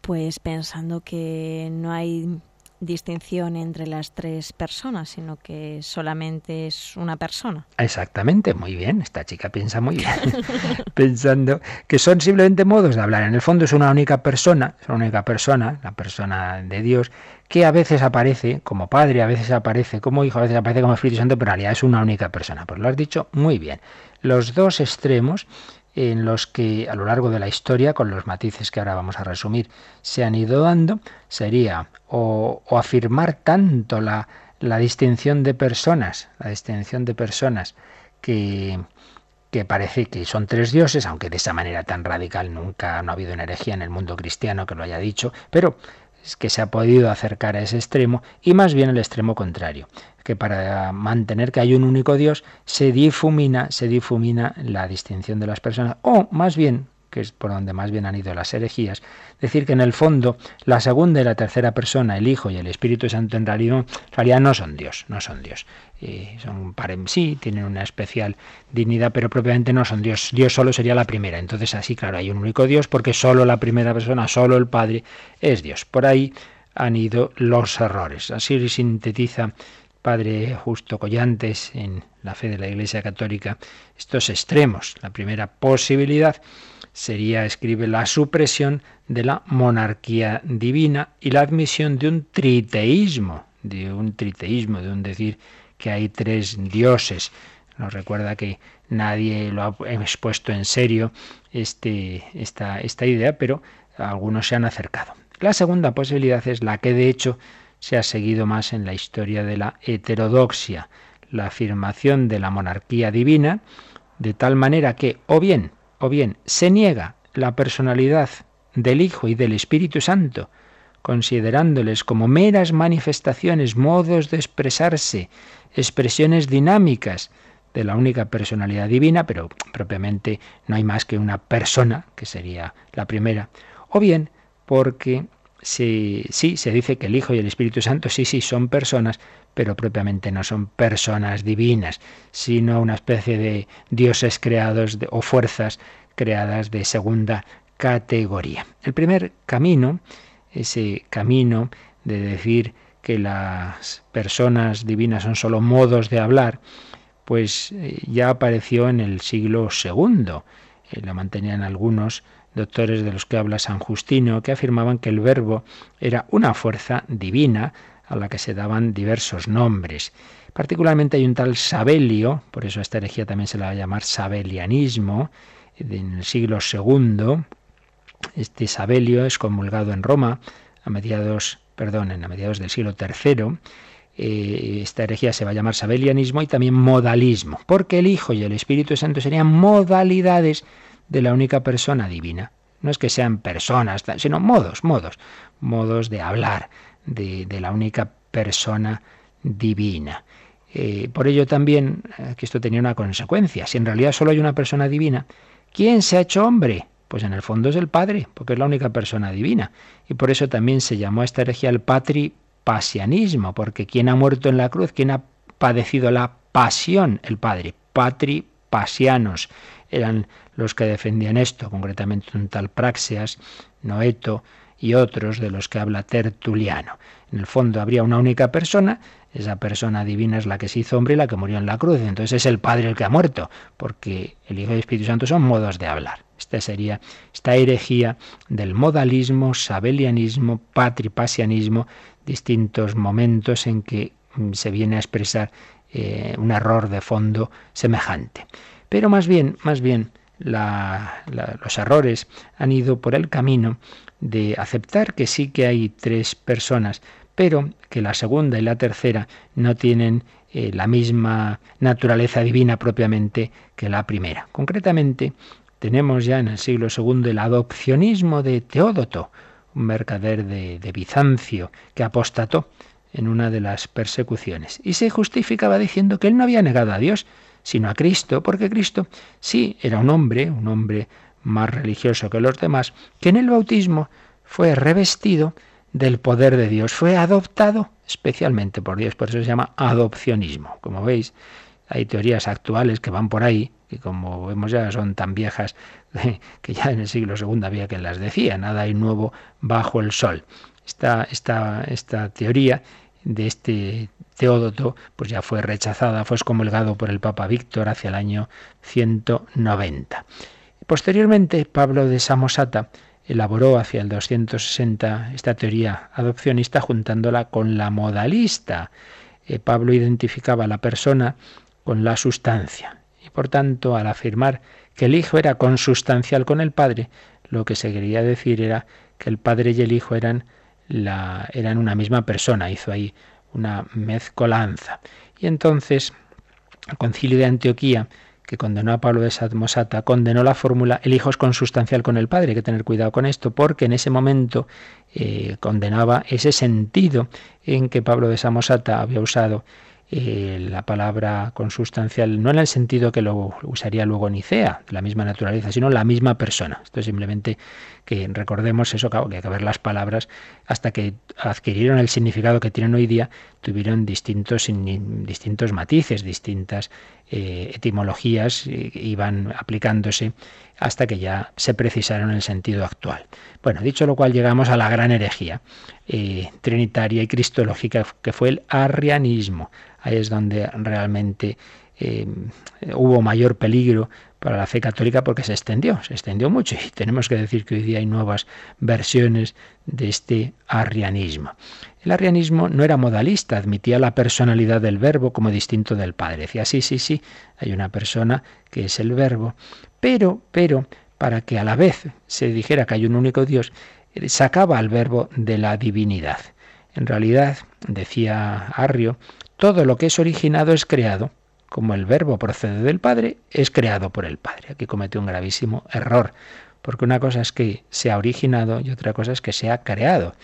Pues pensando que no hay distinción entre las tres personas, sino que solamente es una persona. Exactamente, muy bien, esta chica piensa muy bien, pensando que son simplemente modos de hablar. En el fondo es una única persona, es una única persona, la persona de Dios, que a veces aparece como Padre, a veces aparece como Hijo, a veces aparece como Espíritu Santo, pero en realidad es una única persona. Pues lo has dicho muy bien. Los dos extremos en los que a lo largo de la historia, con los matices que ahora vamos a resumir, se han ido dando, sería o, afirmar tanto la, la, distinción de personas, la distinción de personas que, que parece que son tres dioses, aunque de esa manera tan radical nunca no ha habido una herejía en el mundo cristiano que lo haya dicho, pero que se ha podido acercar a ese extremo y más bien el extremo contrario, que para mantener que hay un único Dios se difumina, se difumina la distinción de las personas, o más bien, que es por donde más bien han ido las herejías, decir que en el fondo la segunda y la tercera persona, el Hijo y el Espíritu Santo en realidad, no son Dios, no son Dios. Y son parem sí, tienen una especial dignidad, pero propiamente no son Dios. Dios solo sería la primera. Entonces así, claro, hay un único Dios porque solo la primera persona, solo el Padre es Dios. Por ahí han ido los errores. Así sintetiza Padre Justo Collantes en la fe de la Iglesia Católica estos extremos. La primera posibilidad sería, escribe, la supresión de la monarquía divina y la admisión de un triteísmo, de un triteísmo, de un decir que hay tres dioses. Nos recuerda que nadie lo ha expuesto en serio este, esta, esta idea, pero algunos se han acercado. La segunda posibilidad es la que de hecho se ha seguido más en la historia de la heterodoxia, la afirmación de la monarquía divina, de tal manera que o bien, o bien se niega la personalidad del Hijo y del Espíritu Santo, considerándoles como meras manifestaciones, modos de expresarse, expresiones dinámicas de la única personalidad divina, pero propiamente no hay más que una persona, que sería la primera, o bien porque sí, sí, se dice que el Hijo y el Espíritu Santo sí, sí, son personas, pero propiamente no son personas divinas, sino una especie de dioses creados o fuerzas creadas de segunda categoría. El primer camino, ese camino de decir que las personas divinas son solo modos de hablar, pues eh, ya apareció en el siglo II. Eh, la mantenían algunos doctores de los que habla San Justino, que afirmaban que el verbo era una fuerza divina a la que se daban diversos nombres. Particularmente hay un tal Sabelio, por eso esta herejía también se la va a llamar sabelianismo, en el siglo II. Este Sabelio es comulgado en Roma a mediados, perdón, a mediados del siglo III. Eh, esta herejía se va a llamar sabelianismo y también modalismo, porque el Hijo y el Espíritu Santo serían modalidades de la única persona divina. No es que sean personas, sino modos, modos, modos de hablar de, la única persona divina. Eh, por ello también, eh, que esto tenía una consecuencia, si en realidad solo hay una persona divina, ¿quién se ha hecho hombre? Pues en el fondo es el Padre, porque es la única persona divina. Y por eso también se llamó a esta herejía el patripasianismo, porque ¿quién ha muerto en la cruz? ¿Quién ha padecido la pasión? El Padre. Patripasianos eran los que defendían esto, concretamente un tal Praxeas, Noeto y otros de los que habla Tertuliano. En el fondo habría una única persona esa persona divina es la que se hizo hombre y la que murió en la cruz. Entonces es el Padre el que ha muerto, porque el Hijo y el Espíritu Santo son modos de hablar. Esta sería esta herejía del modalismo, sabelianismo, patripasianismo, distintos momentos en que mm, se viene a expresar eh, un error de fondo semejante. Pero más bien, más bien, los errores han ido por el camino de aceptar que sí que hay tres personas, pero que la segunda y la tercera no tienen eh, la misma naturaleza divina propiamente que la primera. Concretamente, tenemos ya en el siglo II el adopcionismo de Teódoto, un mercader de, de Bizancio, que apostató en una de las persecuciones y se justificaba diciendo que él no había negado a Dios, sino a Cristo, porque Cristo sí era un hombre, un hombre más religioso que los demás, que en el bautismo fue revestido del poder de Dios. Fue adoptado especialmente por Dios, por eso se llama adopcionismo. Como veis, hay teorías actuales que van por ahí, que como vemos ya son tan viejas que ya en el siglo II había que las decía, nada hay nuevo bajo el sol. Esta, esta, teoría de este Teódoto pues ya fue rechazada, fue excomulgado por el Papa Víctor hacia el año 190. Posteriormente, Pablo de Samosata elaboró hacia el 260 esta teoría adopcionista juntándola con la modalista. Eh, Pablo identificaba a la persona con la sustancia y por tanto al afirmar que el Hijo era consustancial con el Padre, lo que se quería decir era que el Padre y el Hijo eran, la, eran una misma persona, hizo ahí una mezcolanza. Y entonces el concilio de Antioquía que condenó a Pablo de Samosata, condenó la fórmula el hijo es consustancial con el padre. Hay que tener cuidado con esto, porque en ese momento eh, condenaba ese sentido en que Pablo de Samosata había usado eh, la palabra consustancial, no en el sentido que lo usaría luego Nicea, de la misma naturaleza, sino la misma persona. Esto es simplemente que recordemos eso, que hay que ver las palabras hasta que adquirieron el significado que tienen hoy día, tuvieron distintos, distintos matices, distintas eh, etimologías, iban aplicándose hasta que ya se precisaron en el sentido actual. Bueno, dicho lo cual, llegamos a la gran herejía eh, trinitaria y cristológica que fue el arrianismo. Ahí es donde realmente eh, hubo mayor peligro para la fe católica porque se extendió, se extendió mucho y tenemos que decir que hoy día hay nuevas versiones de este arrianismo. El arrianismo no era modalista, admitía la personalidad del verbo como distinto del Padre. Decía, sí, sí, sí, hay una persona que es el verbo, pero, pero, para que a la vez se dijera que hay un único Dios, sacaba al verbo de la divinidad. En realidad, decía Arrio, todo lo que es originado es creado. Como el verbo procede del Padre, es creado por el Padre. Aquí cometió un gravísimo error, porque una cosa es que sea originado y otra cosa es que sea creado.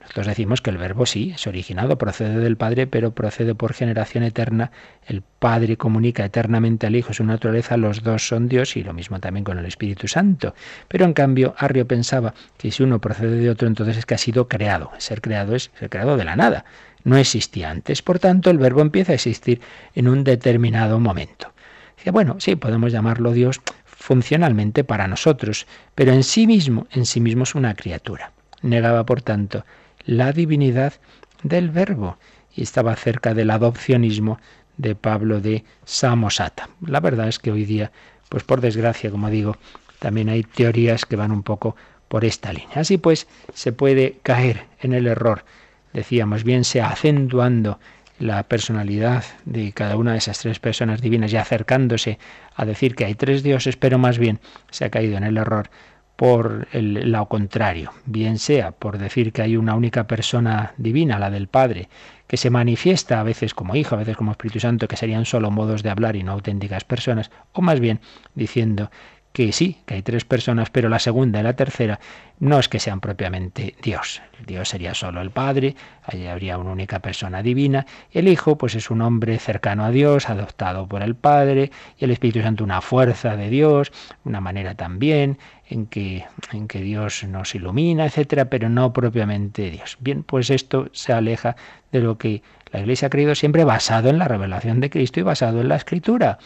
Nosotros decimos que el verbo sí es originado, procede del Padre, pero procede por generación eterna. El Padre comunica eternamente al Hijo su naturaleza, los dos son Dios y lo mismo también con el Espíritu Santo. Pero en cambio, Arrio pensaba que si uno procede de otro, entonces es que ha sido creado. Ser creado es ser creado de la nada. No existía antes. Por tanto, el verbo empieza a existir en un determinado momento. Dice, bueno, sí, podemos llamarlo Dios funcionalmente para nosotros, pero en sí mismo, en sí mismo es una criatura. Negaba, por tanto, la divinidad del verbo y estaba cerca del adopcionismo de Pablo de Samosata. La verdad es que hoy día, pues por desgracia, como digo, también hay teorías que van un poco por esta línea. Así pues, se puede caer en el error, decíamos bien, sea acentuando la personalidad de cada una de esas tres personas divinas y acercándose a decir que hay tres dioses, pero más bien se ha caído en el error por el lado contrario, bien sea por decir que hay una única persona divina, la del Padre, que se manifiesta a veces como Hijo, a veces como Espíritu Santo, que serían solo modos de hablar y no auténticas personas, o más bien diciendo que sí, que hay tres personas, pero la segunda y la tercera no es que sean propiamente Dios. Dios sería solo el Padre, allí habría una única persona divina. El Hijo, pues es un hombre cercano a Dios, adoptado por el Padre, y el Espíritu Santo una fuerza de Dios, una manera también en que, en que Dios nos ilumina, etcétera, pero no propiamente Dios. Bien, pues esto se aleja de lo que la Iglesia ha creído siempre basado en la revelación de Cristo y basado en la Escritura.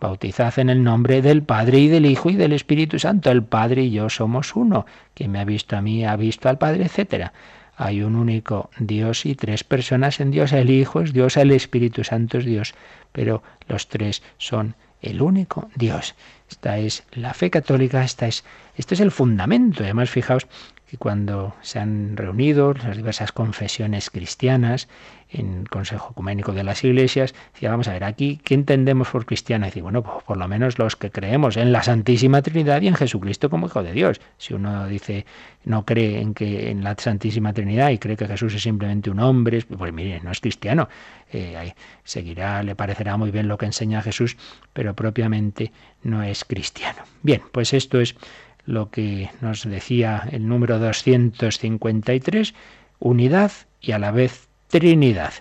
Bautizad en el nombre del Padre y del Hijo y del Espíritu Santo. El Padre y yo somos uno. Quien me ha visto a mí ha visto al Padre, etcétera. Hay un único Dios y tres personas en Dios. El Hijo es Dios, el Espíritu Santo es Dios, pero los tres son el único Dios. Esta es la fe católica, esta es, esto es el fundamento. Además, fijaos que cuando se han reunido las diversas confesiones cristianas en el Consejo Ecuménico de las Iglesias, decía, vamos a ver, aquí, ¿qué entendemos por cristiano? Y decir, bueno, pues por lo menos los que creemos en la Santísima Trinidad y en Jesucristo como Hijo de Dios. Si uno dice, no cree en que en la Santísima Trinidad y cree que Jesús es simplemente un hombre, pues mire, no es cristiano. Eh, seguirá, le parecerá muy bien lo que enseña Jesús, pero propiamente no es cristiano. Bien, pues esto es lo que nos decía el número 253, unidad y a la vez Trinidad.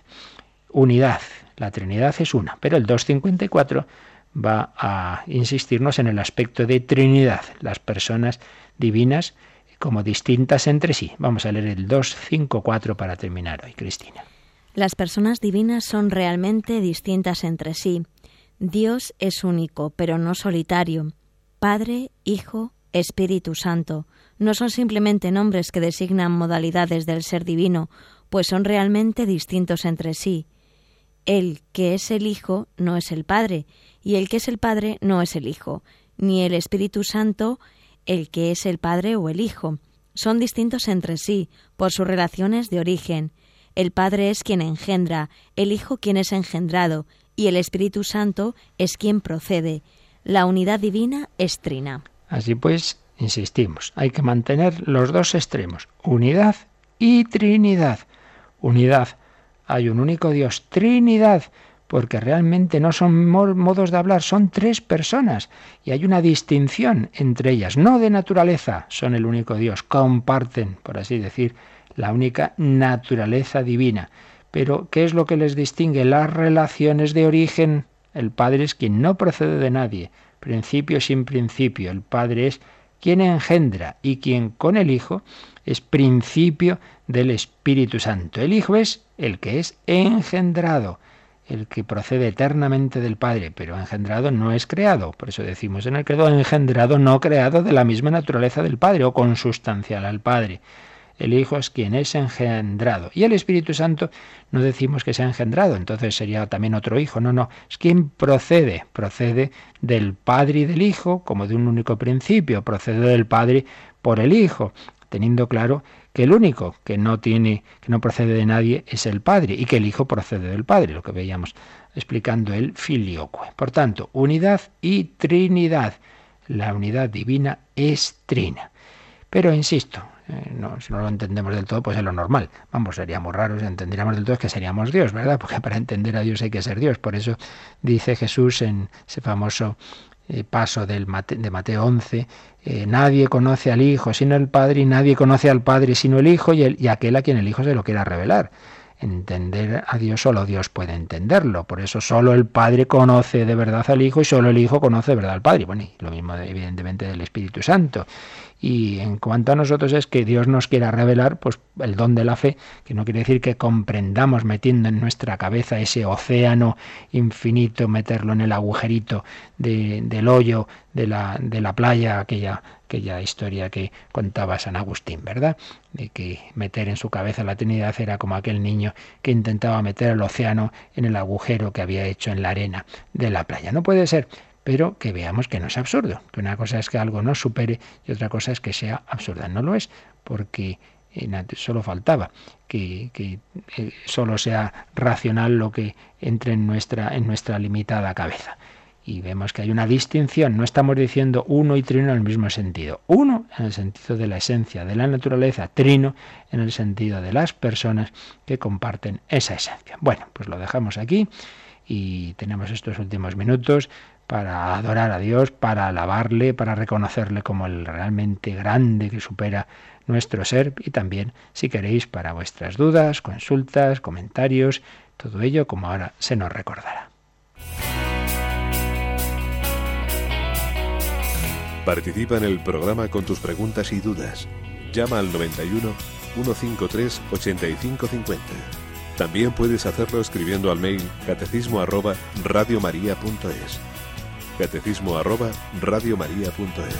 Unidad, la Trinidad es una, pero el 254 va a insistirnos en el aspecto de Trinidad, las personas divinas como distintas entre sí. Vamos a leer el 254 para terminar hoy, Cristina. Las personas divinas son realmente distintas entre sí. Dios es único, pero no solitario. Padre, Hijo, Espíritu Santo no son simplemente nombres que designan modalidades del ser divino, pues son realmente distintos entre sí. El que es el Hijo no es el Padre, y el que es el Padre no es el Hijo, ni el Espíritu Santo el que es el Padre o el Hijo. Son distintos entre sí por sus relaciones de origen. El Padre es quien engendra, el Hijo quien es engendrado, y el Espíritu Santo es quien procede. La unidad divina es trina. Así pues, insistimos, hay que mantener los dos extremos, unidad y Trinidad. Unidad, hay un único Dios, Trinidad, porque realmente no son modos de hablar, son tres personas y hay una distinción entre ellas, no de naturaleza, son el único Dios, comparten, por así decir, la única naturaleza divina. Pero, ¿qué es lo que les distingue? Las relaciones de origen. El Padre es quien no procede de nadie, principio sin principio. El Padre es quien engendra y quien con el Hijo es principio del Espíritu Santo. El Hijo es el que es engendrado, el que procede eternamente del Padre, pero engendrado no es creado. Por eso decimos en el credo engendrado, no creado de la misma naturaleza del Padre o consustancial al Padre. El Hijo es quien es engendrado. Y el Espíritu Santo no decimos que sea engendrado, entonces sería también otro Hijo. No, no, es quien procede. Procede del Padre y del Hijo como de un único principio. Procede del Padre por el Hijo, teniendo claro que el único que no tiene, que no procede de nadie es el Padre y que el Hijo procede del Padre, lo que veíamos explicando el filioque. Por tanto, unidad y trinidad. La unidad divina es trina. Pero insisto, eh, no, si no lo entendemos del todo, pues es lo normal. Vamos, seríamos raros, entenderíamos del todo que seríamos Dios, ¿verdad? Porque para entender a Dios hay que ser Dios. Por eso dice Jesús en ese famoso eh, paso del de Mateo 11, eh, nadie conoce al Hijo sino el Padre y nadie conoce al Padre sino el Hijo y, el, y aquel a quien el Hijo se lo quiera revelar. Entender a Dios solo Dios puede entenderlo. Por eso solo el Padre conoce de verdad al Hijo y solo el Hijo conoce de verdad al Padre. Bueno, y lo mismo evidentemente del Espíritu Santo. Y en cuanto a nosotros es que Dios nos quiera revelar pues el don de la fe, que no quiere decir que comprendamos metiendo en nuestra cabeza ese océano infinito, meterlo en el agujerito del hoyo de la, de la playa, aquella, aquella historia que contaba San Agustín, ¿verdad? De que meter en su cabeza la Trinidad era como aquel niño que intentaba meter el océano en el agujero que había hecho en la arena de la playa. No puede ser pero que veamos que no es absurdo, que una cosa es que algo nos supere y otra cosa es que sea absurda. No lo es, porque solo faltaba que, que eh, solo sea racional lo que entre en nuestra, en nuestra limitada cabeza y vemos que hay una distinción. No estamos diciendo uno y trino en el mismo sentido. Uno en el sentido de la esencia de la naturaleza, trino en el sentido de las personas que comparten esa esencia. Bueno, pues lo dejamos aquí y tenemos estos últimos minutos para adorar a Dios, para alabarle, para reconocerle como el realmente grande que supera nuestro ser y también, si queréis, para vuestras dudas, consultas, comentarios, todo ello como ahora se nos recordará. Participa en el programa con tus preguntas y dudas. Llama al 91 153 8550. También puedes hacerlo escribiendo al mail catecismo arroba. Catecismo arroba radiomaria.es.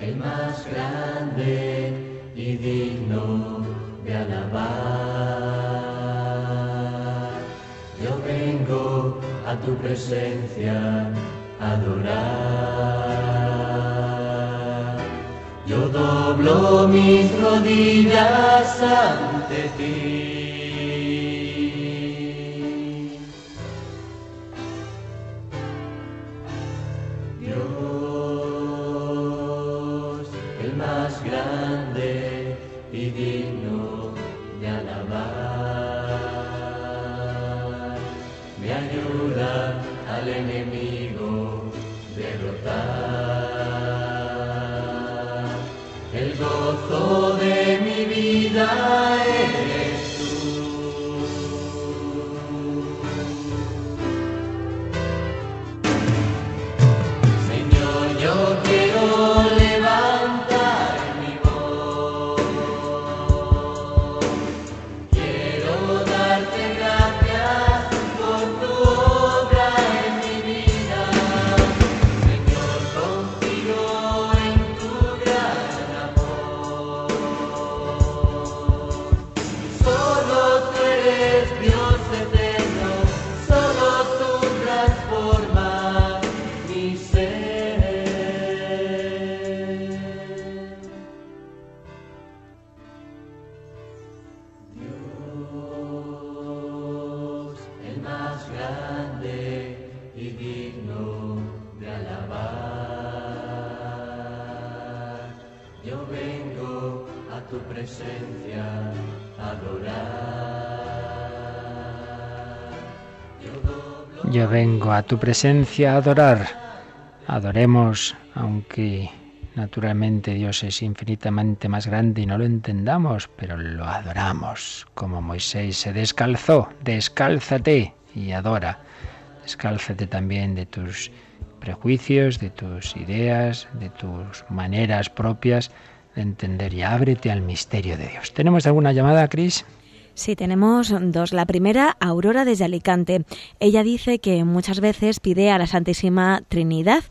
El más grande y digno de alabar a tu presencia adorar. Yo doblo mis rodillas ante ti. Yo a tu presencia adorar. Adoremos, aunque naturalmente Dios es infinitamente más grande y no lo entendamos, pero lo adoramos. Como Moisés se descalzó, descálzate y adora. Descálzate también de tus prejuicios, de tus ideas, de tus maneras propias de entender y ábrete al misterio de Dios. ¿Tenemos alguna llamada, Cris? Sí, tenemos dos. La primera, Aurora desde Alicante. Ella dice que muchas veces pide a la Santísima Trinidad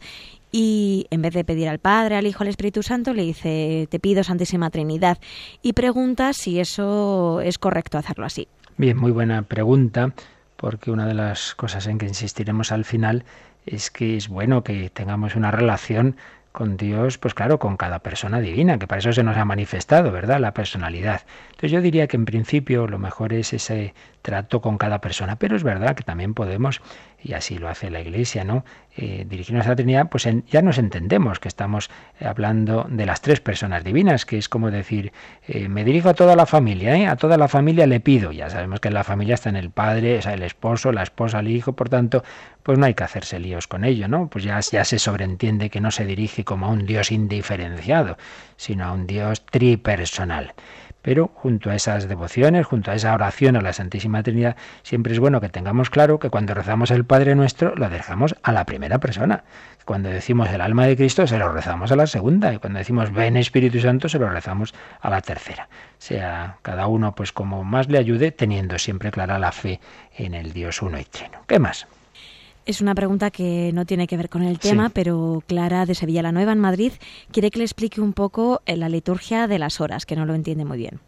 y en vez de pedir al Padre, al Hijo, al Espíritu Santo, le dice, te pido Santísima Trinidad. Y pregunta si eso es correcto hacerlo así. Bien, muy buena pregunta, porque una de las cosas en que insistiremos al final es que es bueno que tengamos una relación con Dios, pues claro, con cada persona divina, que para eso se nos ha manifestado, ¿verdad? La personalidad. Entonces yo diría que en principio lo mejor es ese trato con cada persona, pero es verdad que también podemos, y así lo hace la Iglesia, ¿no? Eh, dirigirnos a la Trinidad, pues ya nos entendemos que estamos hablando de las tres personas divinas, que es como decir, eh, me dirijo a toda la familia, ¿eh? a toda la familia le pido, ya sabemos que en la familia está en el padre, o el esposo, la esposa, el hijo, por tanto, pues no hay que hacerse líos con ello, ¿no? Pues ya, ya se sobreentiende que no se dirige como a un Dios indiferenciado, sino a un Dios tripersonal. Pero junto a esas devociones, junto a esa oración a la Santísima Trinidad, siempre es bueno que tengamos claro que cuando rezamos el Padre Nuestro lo dejamos a la primera persona. Cuando decimos el alma de Cristo se lo rezamos a la segunda y cuando decimos ven Espíritu Santo se lo rezamos a la tercera. Sea cada uno pues como más le ayude teniendo siempre clara la fe en el Dios uno y trino. ¿Qué más? Es una pregunta que no tiene que ver con el tema, pero Clara de Sevilla la Nueva en Madrid quiere que le explique un poco la liturgia de las horas, que no lo entiende muy bien.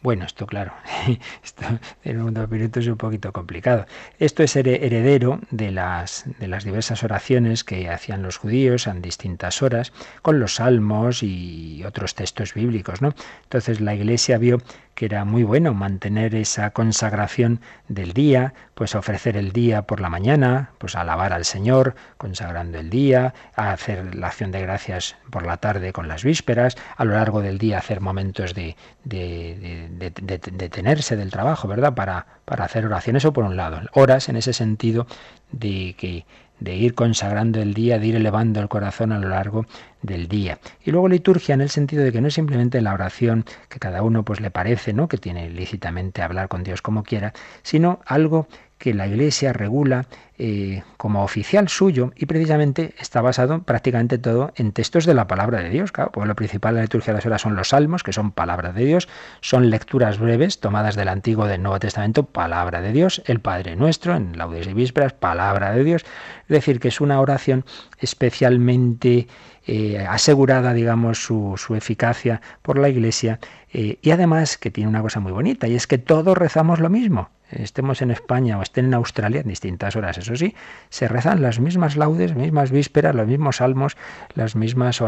Bueno, esto claro, esto en dos minutos es un poquito complicado. Esto es heredero de las, de las diversas oraciones que hacían los judíos en distintas horas, con los salmos y otros textos bíblicos, ¿no? Entonces la Iglesia vio que era muy bueno mantener esa consagración del día, pues ofrecer el día por la mañana, pues alabar al Señor, consagrando el día, hacer la acción de gracias por la tarde con las vísperas, a lo largo del día hacer momentos de, de, de, detenerse del trabajo, ¿verdad? Para, para hacer oraciones o por un lado, horas en ese sentido de que de ir consagrando el día, de ir elevando el corazón a lo largo del día. Y luego liturgia en el sentido de que no es simplemente la oración que cada uno pues le parece, ¿no? que tiene lícitamente hablar con Dios como quiera, sino algo que la Iglesia regula eh, como oficial suyo y precisamente está basado prácticamente todo en textos de la palabra de Dios. Claro, pues lo principal de la liturgia de las horas son los salmos, que son palabra de Dios, son lecturas breves tomadas del Antiguo del Nuevo Testamento, palabra de Dios, el Padre Nuestro, en laudes y vísperas, palabra de Dios. Es decir, que es una oración especialmente eh, asegurada, digamos, su, su, eficacia por la Iglesia eh, y además que tiene una cosa muy bonita y es que todos rezamos lo mismo estemos en España o estén en Australia, en distintas horas, eso sí, se rezan las mismas laudes, mismas vísperas, los mismos salmos, las mismas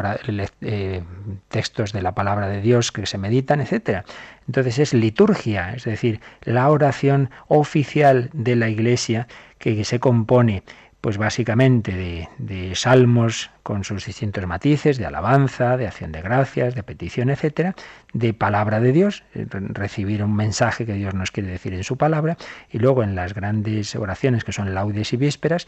eh, textos de la palabra de Dios que se meditan, etcétera. Entonces es liturgia, es decir, la oración oficial de la Iglesia que se compone pues básicamente de, salmos con sus distintos matices, de alabanza, de acción de gracias, de petición, etcétera, de palabra de Dios, eh, recibir un mensaje que Dios nos quiere decir en su palabra, y luego en las grandes oraciones que son laudes y vísperas,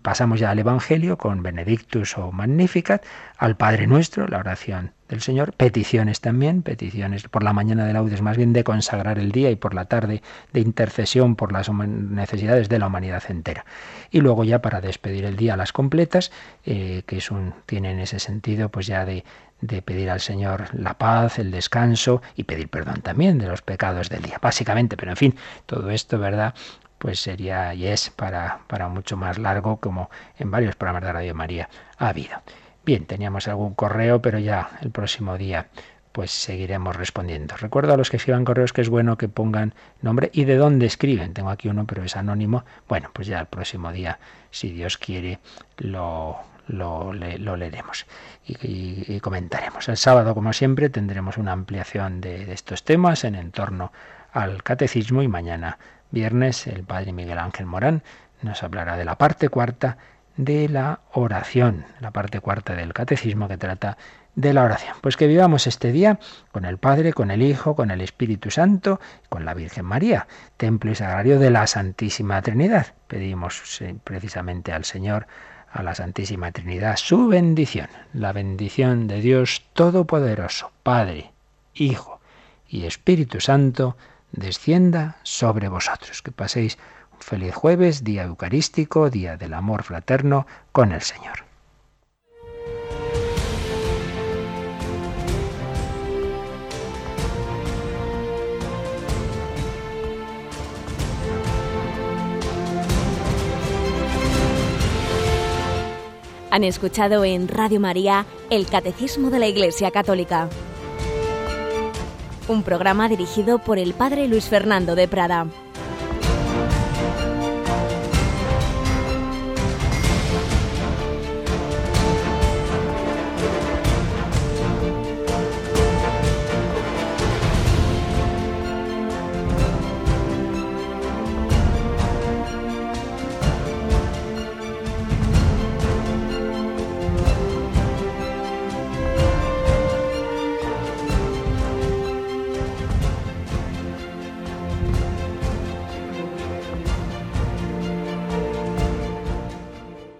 pasamos ya al Evangelio con Benedictus o Magnificat, al Padre Nuestro, la oración del Señor, peticiones también, peticiones por la mañana de laudes más bien de consagrar el día y por la tarde de intercesión por las necesidades de la humanidad entera. Y luego ya para despedir el día las completas, eh, que es un, tiene en ese sentido pues ya de, de pedir al Señor la paz, el descanso y pedir perdón también de los pecados del día, básicamente, pero en fin, todo esto, ¿verdad? Pues sería y es para, para mucho más largo como en varios programas de Radio María ha habido. Bien, teníamos algún correo, pero ya el próximo día pues seguiremos respondiendo. Recuerdo a los que escriban correos que es bueno que pongan nombre y de dónde escriben. Tengo aquí uno, pero es anónimo. Bueno, pues ya el próximo día, si Dios quiere, lo, lo, leeremos y, comentaremos. El sábado, como siempre, tendremos una ampliación de, de estos temas en torno al catecismo y mañana, viernes, el padre Miguel Ángel Morán nos hablará de la parte cuarta de la oración, la parte cuarta del catecismo que trata de la oración. Pues que vivamos este día con el Padre, con el Hijo, con el Espíritu Santo, con la Virgen María, templo y sagrario de la Santísima Trinidad. Pedimos precisamente al Señor, a la Santísima Trinidad, su bendición, la bendición de Dios Todopoderoso, Padre, Hijo y Espíritu Santo, descienda sobre vosotros. Que paséis Feliz jueves, día eucarístico, día del amor fraterno con el Señor. Han escuchado en Radio María el Catecismo de la Iglesia Católica, un programa dirigido por el Padre Luis Fernando de Prada.